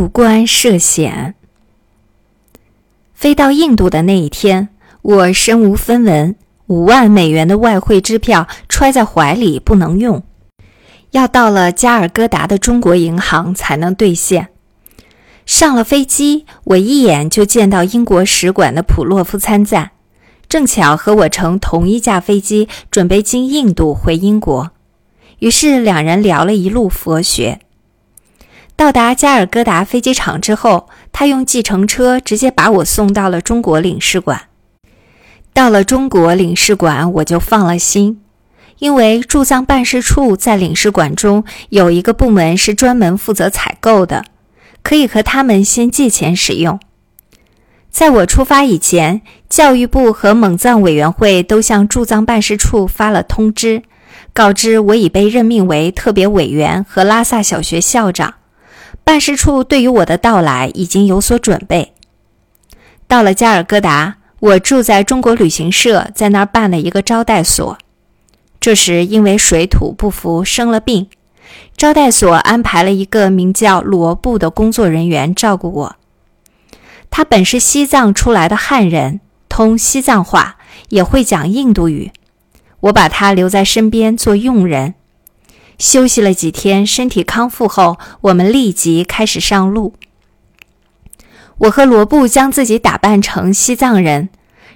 入关涉险。飞到印度的那一天，我身无分文，五万美元的外汇支票揣在怀里不能用，要到了加尔各答的中国银行才能兑现。上了飞机，我一眼就见到英国使馆的普洛夫参赞，正巧和我乘同一架飞机，准备经印度回英国。于是两人聊了一路佛学。到达加尔各答飞机场之后，他用计程车直接把我送到了中国领事馆。到了中国领事馆，我就放了心，因为驻藏办事处在领事馆中有一个部门是专门负责采购的。可以和他们先借钱使用。在我出发以前，教育部和蒙藏委员会都向驻藏办事处发了通知，告知我已被任命为特别委员和拉萨小学校长。办事处对于我的到来已经有所准备。到了加尔各答，我住在中国旅行社，在那儿办了一个招待所。这时因为水土不服生了病。招待所安排了一个名叫罗布的工作人员照顾我。他本是西藏出来的汉人，通西藏话，也会讲印度语。我把他留在身边做佣人。休息了几天，身体康复后，我们立即开始上路。我和罗布将自己打扮成西藏人，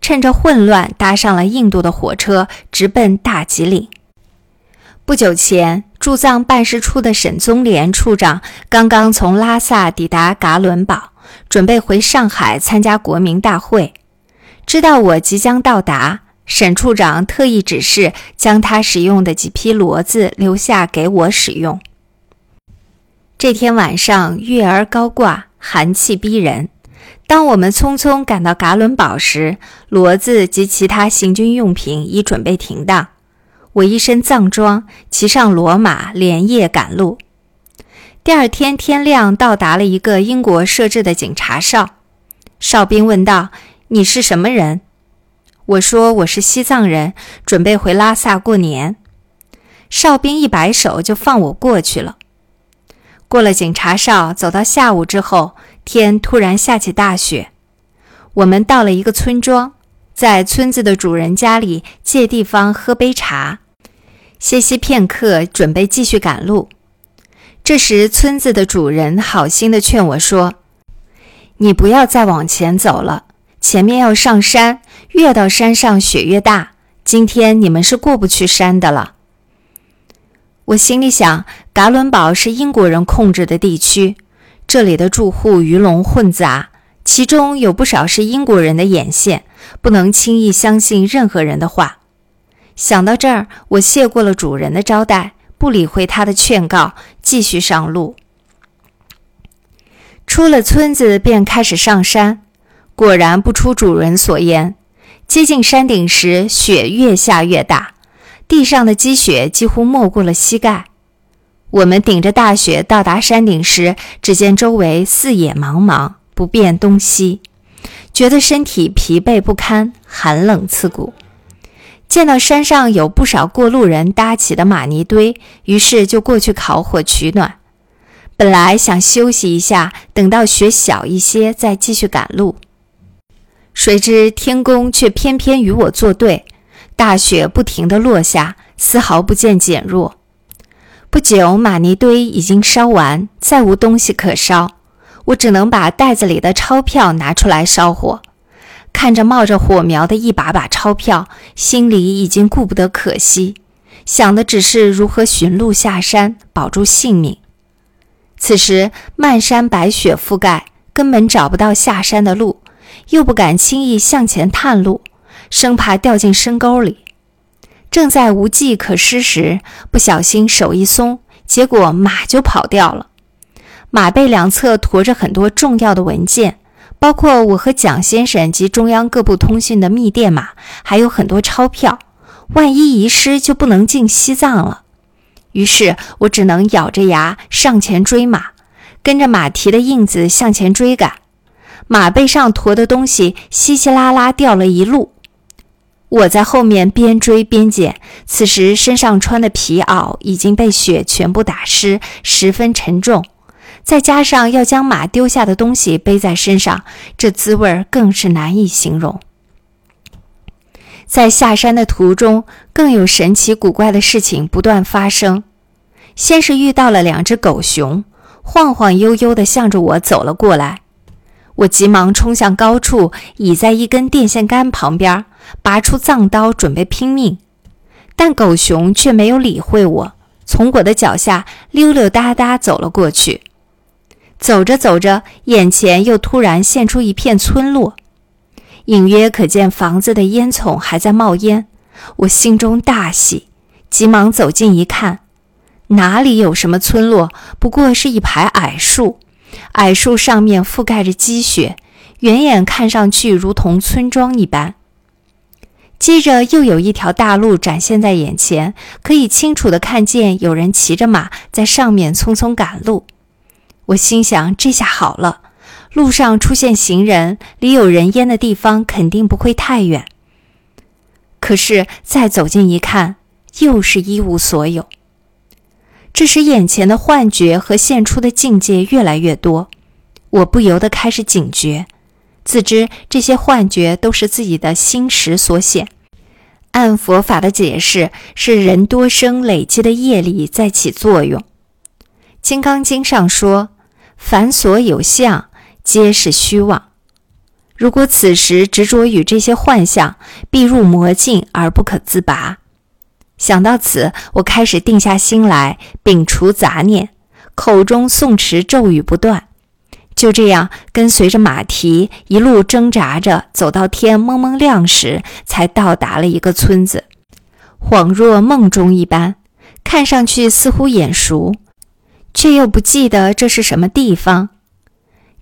趁着混乱搭上了印度的火车，直奔大吉岭。不久前。驻藏办事处的沈宗濂处长刚刚从拉萨抵达噶伦堡，准备回上海参加国民大会。知道我即将到达，沈处长特意指示将他使用的几批骡子留下给我使用。这天晚上，月儿高挂，寒气逼人。当我们匆匆赶到噶伦堡时，骡子及其他行军用品已准备停当。我一身藏装，骑上骡马，连夜赶路。第二天天亮，到达了一个英国设置的警察哨。哨兵问道：“你是什么人？”我说：“我是西藏人，准备回拉萨过年。”哨兵一摆手，就放我过去了。过了警察哨，走到下午之后，天突然下起大雪。我们到了一个村庄。在村子的主人家里借地方喝杯茶，歇息片刻，准备继续赶路。这时，村子的主人好心的劝我说：“你不要再往前走了，前面要上山，越到山上雪越大。今天你们是过不去山的了。”我心里想，噶伦堡是英国人控制的地区，这里的住户鱼龙混杂。其中有不少是英国人的眼线，不能轻易相信任何人的话。想到这儿，我谢过了主人的招待，不理会他的劝告，继续上路。出了村子，便开始上山。果然不出主人所言，接近山顶时，雪越下越大，地上的积雪几乎没过了膝盖。我们顶着大雪到达山顶时，只见周围四野茫茫。不辨东西，觉得身体疲惫不堪，寒冷刺骨。见到山上有不少过路人搭起的玛尼堆，于是就过去烤火取暖。本来想休息一下，等到雪小一些再继续赶路，谁知天公却偏偏与我作对，大雪不停地落下，丝毫不见减弱。不久，玛尼堆已经烧完，再无东西可烧。我只能把袋子里的钞票拿出来烧火，看着冒着火苗的一把把钞票，心里已经顾不得可惜，想的只是如何寻路下山，保住性命。此时漫山白雪覆盖，根本找不到下山的路，又不敢轻易向前探路，生怕掉进深沟里。正在无计可施时，不小心手一松，结果马就跑掉了。马背两侧驮着很多重要的文件，包括我和蒋先生及中央各部通讯的密电码，还有很多钞票。万一遗失，就不能进西藏了。于是我只能咬着牙上前追马，跟着马蹄的印子向前追赶。马背上驮的东西稀稀拉拉掉了一路，我在后面边追边捡。此时身上穿的皮袄已经被雪全部打湿，十分沉重。再加上要将马丢下的东西背在身上，这滋味更是难以形容。在下山的途中，更有神奇古怪的事情不断发生。先是遇到了两只狗熊，晃晃悠悠地向着我走了过来。我急忙冲向高处，倚在一根电线杆旁边，拔出藏刀准备拼命，但狗熊却没有理会我，从我的脚下溜溜达达走了过去。走着走着，眼前又突然现出一片村落。隐约可见房子的烟囱还在冒烟，我心中大喜，急忙走近一看，哪里有什么村落，不过是一排矮树，矮树上面覆盖着积雪，远远看上去如同村庄一般。接着又有一条大路展现在眼前，可以清楚地看见有人骑着马在上面匆匆赶路。我心想：这下好了。路上出现行人，离有人烟的地方肯定不会太远。可是再走近一看，又是一无所有。这时眼前的幻觉和现出的境界越来越多，我不由得开始警觉，自知这些幻觉都是自己的心识所显。按佛法的解释，是人多生累积的业力在起作用。《金刚经》上说：“凡所有相。”皆是虚妄。如果此时执着于这些幻象，必入魔境而不可自拔。想到此，我开始定下心来，摒除杂念，口中诵持咒语不断。就这样，跟随着马蹄一路挣扎着，走到天蒙蒙亮时，才到达了一个村子，恍若梦中一般，看上去似乎眼熟，却又不记得这是什么地方。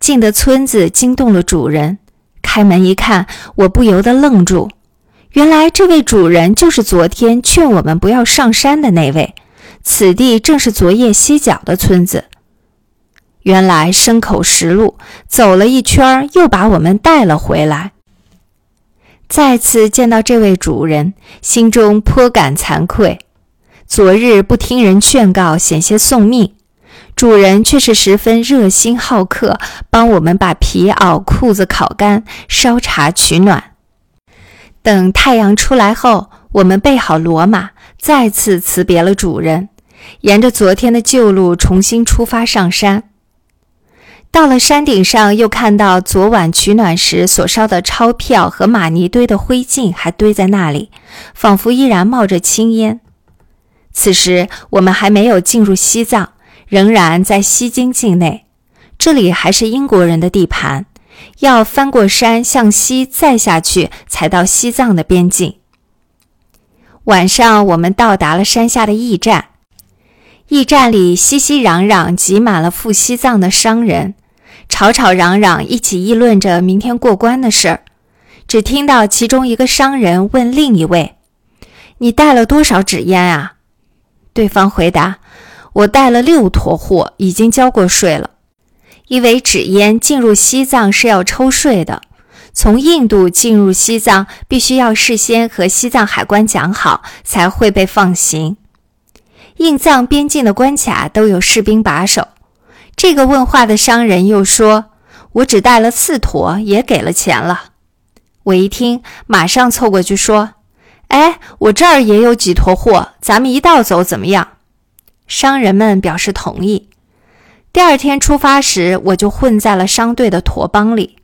进的村子惊动了主人，开门一看，我不由得愣住。原来这位主人就是昨天劝我们不要上山的那位，此地正是昨夜歇脚的村子。原来牲口食路，走了一圈，又把我们带了回来。再次见到这位主人，心中颇感惭愧。昨日不听人劝告，险些送命。主人却是十分热心好客，帮我们把皮袄、裤子烤干，烧茶取暖。等太阳出来后，我们备好骡马，再次辞别了主人，沿着昨天的旧路重新出发上山。到了山顶上，又看到昨晚取暖时所烧的钞票和玛尼堆的灰烬还堆在那里，仿佛依然冒着青烟。此时我们还没有进入西藏。仍然在西京境内，这里还是英国人的地盘，要翻过山向西再下去，才到西藏的边境。晚上，我们到达了山下的驿站，驿站里熙熙攘攘，挤满了赴西藏的商人，吵吵嚷嚷，一起议论着明天过关的事儿。只听到其中一个商人问另一位：“你带了多少纸烟啊？”对方回答。我带了六坨货，已经交过税了。因为纸烟进入西藏是要抽税的，从印度进入西藏必须要事先和西藏海关讲好，才会被放行。印藏边境的关卡都有士兵把守。这个问话的商人又说：“我只带了四坨，也给了钱了。”我一听，马上凑过去说：“哎，我这儿也有几坨货，咱们一道走怎么样？”商人们表示同意。第二天出发时，我就混在了商队的驼帮里。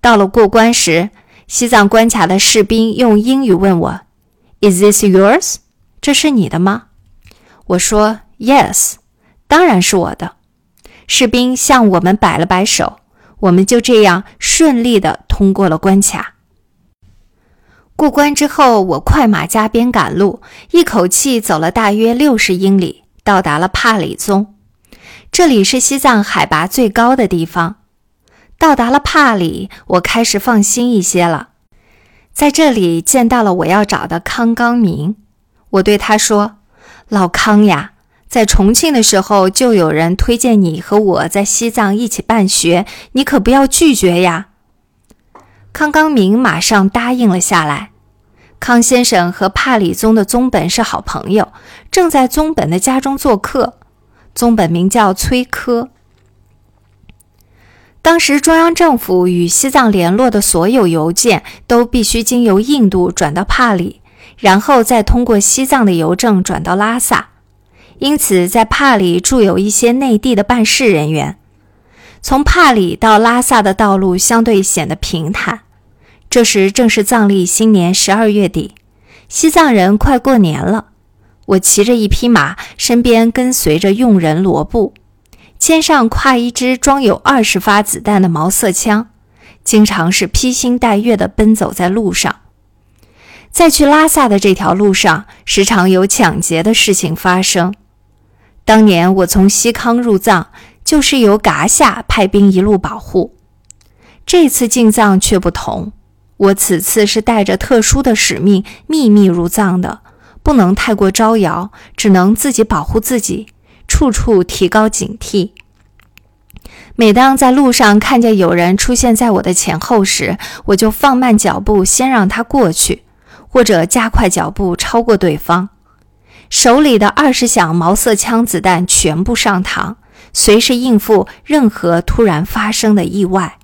到了过关时，西藏关卡的士兵用英语问我：“Is this yours？” 这是你的吗？我说：“Yes，当然是我的。”士兵向我们摆了摆手，我们就这样顺利地通过了关卡。过关之后，我快马加鞭赶路，一口气走了大约六十英里。到达了帕里宗，这里是西藏海拔最高的地方。到达了帕里，我开始放心一些了。在这里见到了我要找的康刚明，我对他说：“老康呀，在重庆的时候就有人推荐你和我在西藏一起办学，你可不要拒绝呀。”康刚明马上答应了下来。康先生和帕里宗的宗本是好朋友，正在宗本的家中做客。宗本名叫崔科。当时中央政府与西藏联络的所有邮件都必须经由印度转到帕里，然后再通过西藏的邮政转到拉萨。因此，在帕里驻有一些内地的办事人员。从帕里到拉萨的道路相对显得平坦。这时正是藏历新年十二月底，西藏人快过年了。我骑着一匹马，身边跟随着佣人罗布。肩上挎一支装有二十发子弹的毛瑟枪，经常是披星戴月地奔走在路上。在去拉萨的这条路上，时常有抢劫的事情发生。当年我从西康入藏，就是由噶夏派兵一路保护。这次进藏却不同，我此次是带着特殊的使命，秘密入藏的，不能太过招摇，只能自己保护自己。处处提高警惕。每当在路上看见有人出现在我的前后时，我就放慢脚步，先让他过去，或者加快脚步超过对方。手里的二十响毛瑟枪子弹全部上膛，随时应付任何突然发生的意外。